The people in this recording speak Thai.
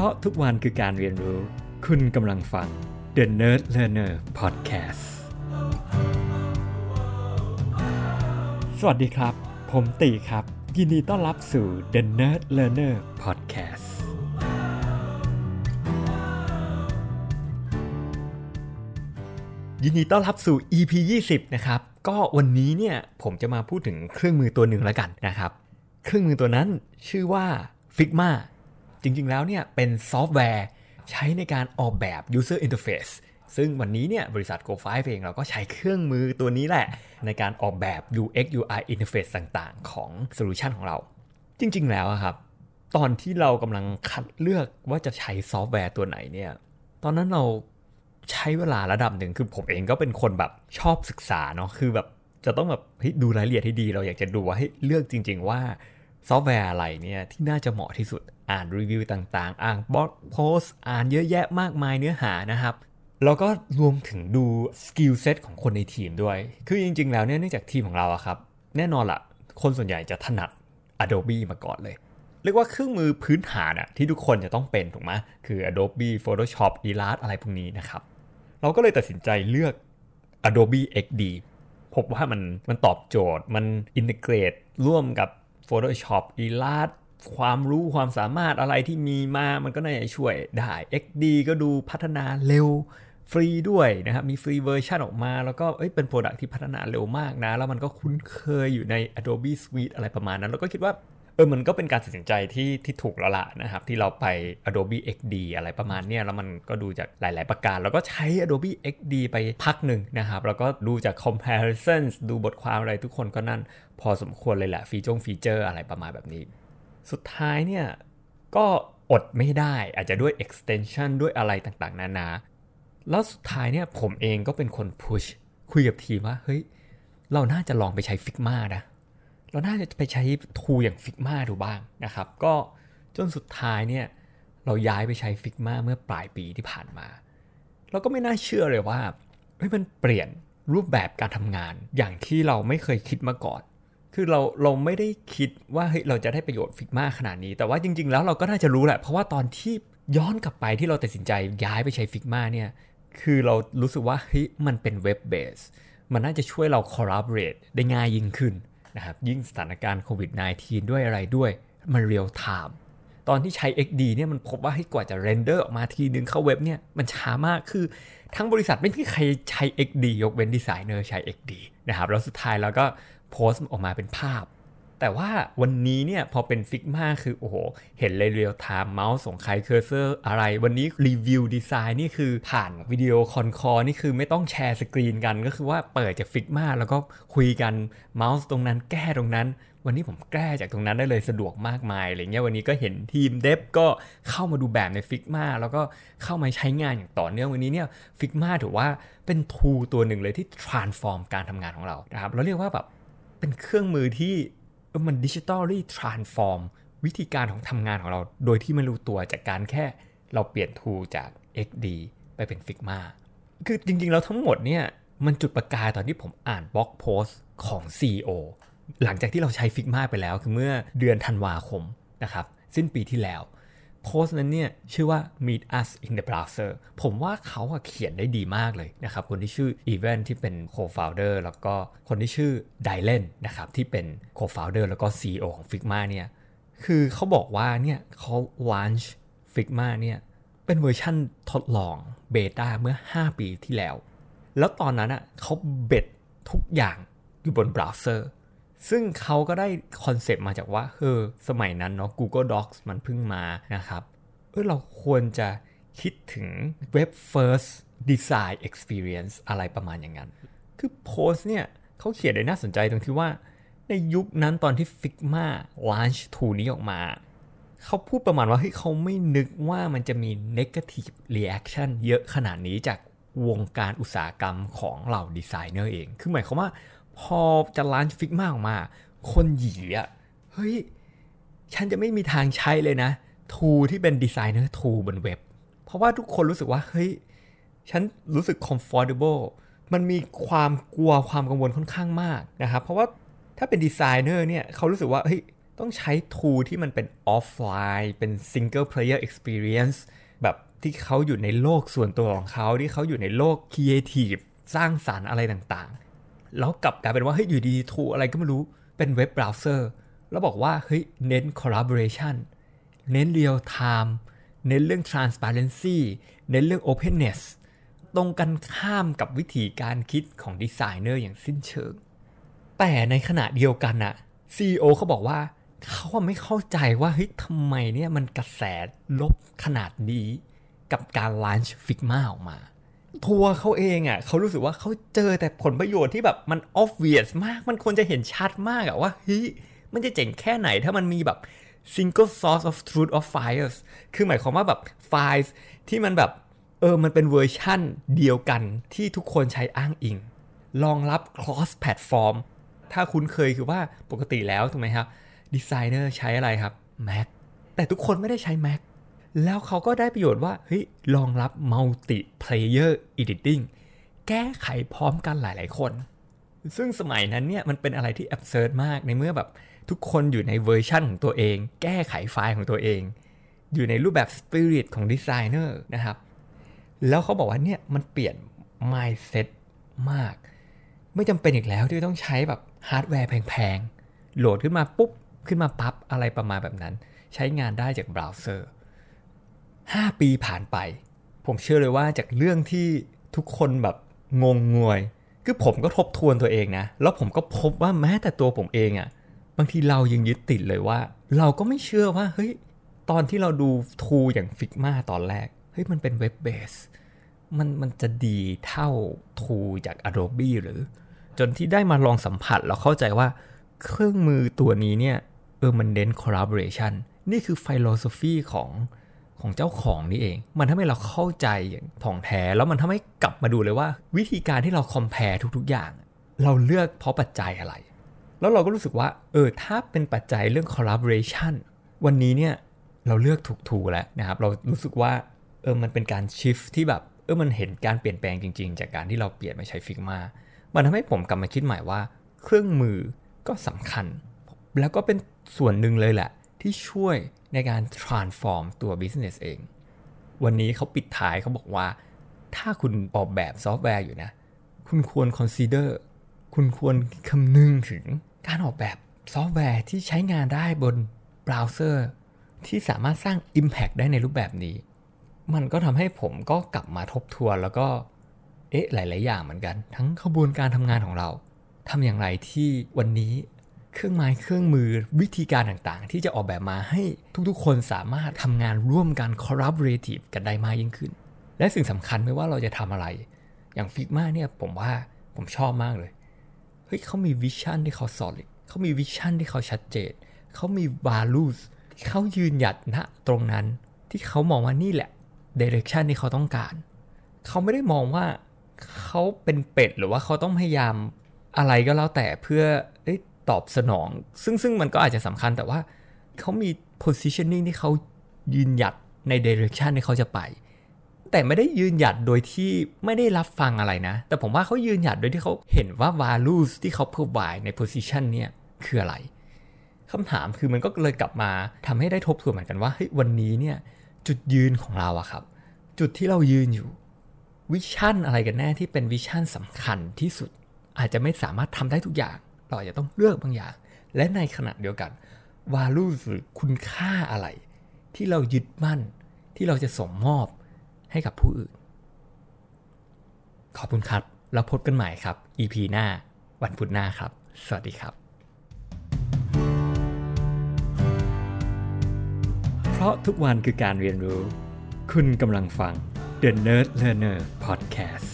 พราะทุกวันคือการเรียนรู้ คุณกำลังฟัง The Nerd Learner Podcast สวัสดีครับ ผมตีครับ ยินดีต้อนรับสู่ The Nerd Learner Podcast ยินดีต้อนรับสู่ EP 20 นะครับ ก็วันนี้เนี่ยผมจะมาพูดถึงเครื่องมือตัวหนึ่งแล้วกันนะครับ เครื่องมือตัวนั้นชื่อว่า Figma จริงๆแล้วเนี่ยเป็นซอฟต์แวร์ใช้ในการออกแบบ user interface ซึ่งวันนี้เนี่ยบริษัท Go5 เองเราก็ใช้เครื่องมือตัวนี้แหละ ในการออกแบบ UX UI interface ต่างๆ ของ solution ของเรา จริง ๆ แล้วครับ ตอนที่เรากำลังคัดเลือกว่าจะใช้ซอฟต์แวร์ตัวไหนเนี่ย ตอนนั้นเราใช้เวลาระดับหนึ่งคือผมเองก็เป็นคนแบบชอบศึกษาเนาะคือแบบจะต้องแบบดูรายละเอียดให้ดี เราอยากจะดูว่าให้เลือกจริง ๆ ว่า ซอฟต์แวร์อะไรเนี่ยที่น่าจะเหมาะที่สุดอ่านรีวิวต่างๆ อ่าน blog post อ่านเยอะแยะมากมายเนื้อหานะครับแล้วก็รวมถึงดู skill set ของคนในทีมด้วย คือจริง ๆ แล้วเนี่ยเนื่องจากทีมของเราอะครับ แน่นอนละคนส่วนใหญ่จะถนัด Adobe มาก่อนเลย เรียกว่าเครื่องมือพื้นฐานอะที่ทุกคนจะต้องเป็นถูกไหมคือ Adobe Photoshop Illustrator อะไรพวกนี้นะครับ เราก็เลยตัดสินใจเลือก Adobe XD พบว่ามันมันตอบโจทย์มัน integrate ร่วมกับ Photoshop อีลาดความรู้ความสามารถอะไรที่มีมา มันก็น่าจะช่วยได้ XD ก็ดูพัฒนาเร็วฟรีด้วยนะครับ มี free version ออกมา แล้วก็เอ้ยเป็น product ที่พัฒนาเร็วมากนะ แล้วมันก็คุ้นเคยอยู่ใน Adobe Suite อะไรประมาณนั้น แล้วก็คิดว่า เออมันก็เป็นการตัดสินใจที่ที่ถูกแล้วล่ะนะครับ ที่เราไป Adobe XD อะไรประมาณเนี้ยแล้วมันก็ดูจากหลาย ๆ ประการแล้วก็ใช้ Adobe XD ไปพักหนึ่งนะครับ แล้วก็ดูจาก comparisons ดูบทความอะไรทุกคนก็นั่นพอสมควรเลยแหละฟีจงฟีเจอร์อะไรประมาณแบบนี้ สุดท้ายเนี่ยก็อดไม่ได้อาจจะด้วย extension ด้วยอะไรต่างๆ นานา แล้วสุดท้ายเนี่ยผมเองก็เป็นคน push คุยกับทีมว่าเฮ้ยเราน่าจะลองไปใช้ Figma นะ เราน่าจะไปใช้ทูอย่าง Figma ดูบ้างนะครับ ก็จนสุดท้ายเนี่ยเราย้ายไปใช้ Figma เมื่อปลายปีที่ผ่านมา เราก็ไม่น่าเชื่อเลยว่าเฮ้ยมันเปลี่ยนรูปแบบการทำงานอย่างที่เราไม่เคยคิดมาก่อน คือเราเราไม่ได้คิดว่าเฮ้ยเราจะได้ประโยชน์ฟิกมาขนาดนี้ แต่ว่าจริง ๆ แล้วเราก็น่าจะรู้แหละ เพราะว่าตอนที่ย้อนกลับไปที่เราตัดสินใจย้ายไปใช้ฟิกมาเนี่ย คือเรารู้สึกว่าเฮ้ยมันเป็นเว็บเบส มันน่าจะช่วยเรา collaborate ได้ง่ายยิ่งขึ้น นะครับยิ่งสถานการณ์โควิด -19 ด้วยอะไรด้วย มัน real time ตอนที่ใช้ XD เนี่ยมันพบว่าให้กว่าจะ render ออกมาทีนึงเข้าเว็บเนี่ยมันช้ามากคือทั้งบริษัทไม่มีใครใช้ XD ยกเว้นดีไซเนอร์ใช้ XD นะครับแล้วสุดท้ายเราก็โพสต์ออกมาเป็นภาพ แต่ว่าวันนี้เนี่ยพอเป็น Figma คือโอ้โห เห็นเลย real time เมาส์ของใคร cursor อะไร วันนี้ review design นี่คือผ่าน video con call นี่คือไม่ต้อง share screen กัน ก็คือว่าเปิดจาก Figma แล้วก็คุยกันเมาส์ตรงนั้นแก้ตรงนั้น วันนี้ผมแก้จากตรงนั้นได้เลยสะดวกมากมายอะไรเงี้ยวันนี้ก็เห็นทีมเดฟก็เข้ามาดูแบบในฟิกมาแล้วก็เข้ามาใช้งานอย่างต่อเนื่องวันนี้เนี่ยฟิกมาถือว่าเป็นทูตัวหนึ่งเลยที่ transform การทำงานของเรานะครับเราเรียกว่าแบบเป็นเครื่องมือที่ มันดิจิทัลลี่ทรานส์ฟอร์มวิธีการของทำงานของเรา โดยที่ไม่รู้ตัวจากการแค่เราเปลี่ยนทูจาก XD ไปเป็น Figma คือจริงๆ แล้วทั้งหมดเนี่ย มันจุดประกายตอนที่ผมอ่านบล็อกโพสต์ของ CEO หลังจากที่เราใช้ Figma ไปแล้วคือเมื่อเดือนธันวาคมนะครับ สิ้นปีที่แล้ว โพสต์นั้นเนี่ยชื่อว่า meet us in the browser ผมว่าเขาเขียนได้ดีมากเลยนะครับ คนที่ชื่อ Event ที่เป็น co-founder แล้วก็คนที่ชื่อ Dylan นะครับที่เป็น co-founder แล้วก็ CEO ของ Figma เนี่ยคือเขาบอกว่าเนี่ยเขา launch Figma เนี่ยเป็นเวอร์ชั่นทดลอง beta เมื่อ 5 ปีที่แล้ว แล้วตอนนั้นอะเขา base ทุกอย่างอยู่บนเบราว์เซอร์ ซึ่งเขาก็ได้ concept มาจากว่าเออสมัยนั้นเนาะ Google Docs มันเพิ่งมานะครับ เออเราควรจะคิดถึง Web First Design Experience อะไรประมาณอย่างนั้น คือโพสเนี่ยเขาเขียนได้น่าสนใจตรงที่ว่า ในยุคนั้นตอนที่ Figma launch tool นี้ออกมา เขาพูดประมาณว่าเฮ้ยเขาไม่นึกว่ามันจะมี negative reaction เยอะขนาดนี้จากวงการอุตสาหกรรมของเหล่าดีไซเนอร์เอง คือหมายความว่า พอจะ launch Figma ออกมา คนยี้อะเฮ้ย ฉันจะไม่มีทางใช้เลยนะ tool ที่เป็น designer tool บนเว็บ เพราะว่าทุกคนรู้สึกว่า เฮ้ย ฉันรู้สึก comfortable มันมีความกลัวความกังวลค่อนข้างมากนะครับ เพราะว่าถ้าเป็นดีไซเนอร์เนี่ย เขารู้สึกว่า เฮ้ย ต้องใช้ tool ที่มันเป็นออฟไลน์เป็น single player experience แบบที่เขาอยู่ในโลกส่วนตัวของเขาที่เขาอยู่ในโลก creative สร้างสรรค์อะไรต่างๆ แล้วกลับกลายเป็นว่าเฮ้ยอยู่ดีๆ tool อะไรก็ไม่รู้เป็นเว็บเบราว์เซอร์แล้วบอกว่าเฮ้ยเน้น collaboration เน้น real time เน้นเรื่อง transparency เน้นเรื่อง openness ตรงกันข้ามกับวิธีการคิดของดีไซเนอร์อย่างสิ้นเชิง แต่ในขณะเดียวกันอะ CEO เขาบอกว่าเขาไม่เข้าใจว่าเฮ้ยทำไมเนี่ยมันกระแสลบขนาดนี้ กับการลันช์ฟิกมาออกมา ทัวเขาเองอะเขารู้สึกว่าเขาเจอแต่ผลประโยชน์ที่แบบมัน obvious มากมันควรจะเห็นชัดมากอะว่าเฮ้ยมันจะเจ๋งแค่ไหนถ้ามันมีแบบ single source of truth of files คือหมายความว่าแบบไฟล์ที่มันแบบเออมันเป็นเวอร์ชั่นเดียวกันที่ทุกคนใช้อ้างอิงรองรับ cross platform ถ้าคุณเคยคือว่าปกติแล้วถูกไหมครับดีไซเนอร์ใช้อะไรครับ Mac แต่ทุกคนไม่ได้ใช้ Mac แล้วเขาก็ได้ประโยชน์ว่าเฮ้ยรองรับ multi player editing แก้ไขพร้อมกันหลาย ๆ คน ซึ่งสมัยนั้นเนี่ยมันเป็นอะไรที่ absurd มากในเมื่อแบบทุกคนอยู่ในเวอร์ชั่นของตัวเอง แก้ไขไฟล์ของตัวเอง อยู่ในรูปแบบ spirit ของดีไซเนอร์นะครับ แล้วเขาบอกว่าเนี่ยมันเปลี่ยน mindset มาก ไม่จำเป็นอีกแล้วที่ต้องใช้แบบฮาร์ดแวร์แพง ๆ โหลดขึ้นมาปุ๊บ ขึ้นมาปั๊บ อะไรประมาณแบบนั้น ใช้งานได้จากเบราว์เซอร์ 5 ปีผ่านไป ผมเชื่อเลยว่าจากเรื่องที่ทุกคนแบบงงงวย คือผมก็ทบทวนตัวเองนะ แล้วผมก็พบว่าแม้แต่ตัวผมเองอะ่ะบางทีเรายังยึดติดเลยว่า เราก็ไม่เชื่อว่าเฮ้ยตอนที่เราดูทูอย่างฟิกมาตอนแรกเฮ้ยมันเป็นเว็บเบสมันมันจะดีเท่าทูจาก Adobe หรือ จนที่ได้มาลองสัมผัสแล้วเข้าใจว่าเครื่องมือตัวนี้เนี่ยเออมันเน้น collaboration นี่คือ philosophy ของ ของเจ้าของนี่เอง มันทำให้เราเข้าใจอย่างถ่องแท้แล้วมันทำให้กลับมาดูเลยว่า วิธีการที่เรา compare ทุกๆอย่าง เราเลือกเพราะปัจจัยอะไร แล้วเราก็รู้สึกว่า เออถ้าเป็นปัจจัยเรื่อง collaboration วันนี้เนี่ยเราเลือกถูกถูแล้วนะครับ เรารู้สึกว่าเออมันเป็นการ shift ที่แบบเออมันเห็นการเปลี่ยนแปลงจริง ๆ จากการที่เราเปลี่ยนมาใช้ Figma มันทำให้ผมกลับมาคิดใหม่ว่า เครื่องมือก็สำคัญ แล้วก็เป็นส่วนหนึ่งเลยแหละ ที่ช่วยในการ transform ตัว business เอง วันนี้เขาปิดท้ายเขาบอกว่า ถ้าคุณออกแบบซอฟต์แวร์อยู่นะ คุณควร consider คุณควรคำนึงถึงการออกแบบซอฟต์แวร์ที่ใช้งานได้บนเบราว์เซอร์ที่สามารถสร้าง Impact ได้ในรูปแบบนี้ มันก็ทำให้ผมก็กลับมาทบทวนแล้วก็เอ๊ะหลาย ๆ อย่างเหมือนกัน ทั้งขบวนการทำงานของเราทำอย่างไรที่วันนี้ เครื่องไม้เครื่องมือวิธีการต่างๆ ที่จะออกแบบมาให้ทุกๆ คนสามารถทำงานร่วมกัน collaborative กันได้มากยิ่งขึ้น และสิ่งสำคัญไม่ว่าเราจะทำอะไร อย่างฟิกมาเนี่ยผมว่าผมชอบมากเลยเฮ้ยเขามีวิชั่นที่เขา solid เขามีวิชั่นที่เขาชัดเจนเขามี values ที่เขายืนหยัดณตรงนั้น ที่เขามองว่านี่แหละ direction ที่เขาต้องการ เขาไม่ได้มองว่าเขาเป็นเป็ดหรือว่าเขาต้องพยายามอะไรก็แล้วแต่เพื่อ ตอบสนอง ซึ่งซึ่งมันก็อาจจะสำคัญแต่ว่าเขามี positioning ที่เขายืนหยัดใน direction ที่เขาจะไป แต่ไม่ได้ยืนหยัดโดยที่ไม่ได้รับฟังอะไรนะ แต่ผมว่าเขายืนหยัดโดยที่เขาเห็นว่า values ที่เขา provide ใน position เนี่ยคืออะไรคำถามคือมันก็เลยกลับมาทำให้ได้ทบทวนเหมือนกันว่าเฮ้ยวันนี้เนี่ยจุดยืนของเราอะครับ จุดที่เรายืนอยู่ vision อะไรกันแน่ที่เป็น vision สำคัญที่สุด อาจจะไม่สามารถทำได้ทุกอย่าง เราจะต้องเลือกบางอย่าง และในขณะเดียวกัน value หรือคุณค่าอะไร ที่เรายึดมั่นที่เราจะส่งมอบให้กับผู้อื่น ขอบคุณครับ แล้วพบกันใหม่ครับ EP หน้า วันพุธหน้าครับ สวัสดีครับ เพราะทุกวันคือการเรียนรู้ คุณกำลังฟัง The Nerd Learner Podcast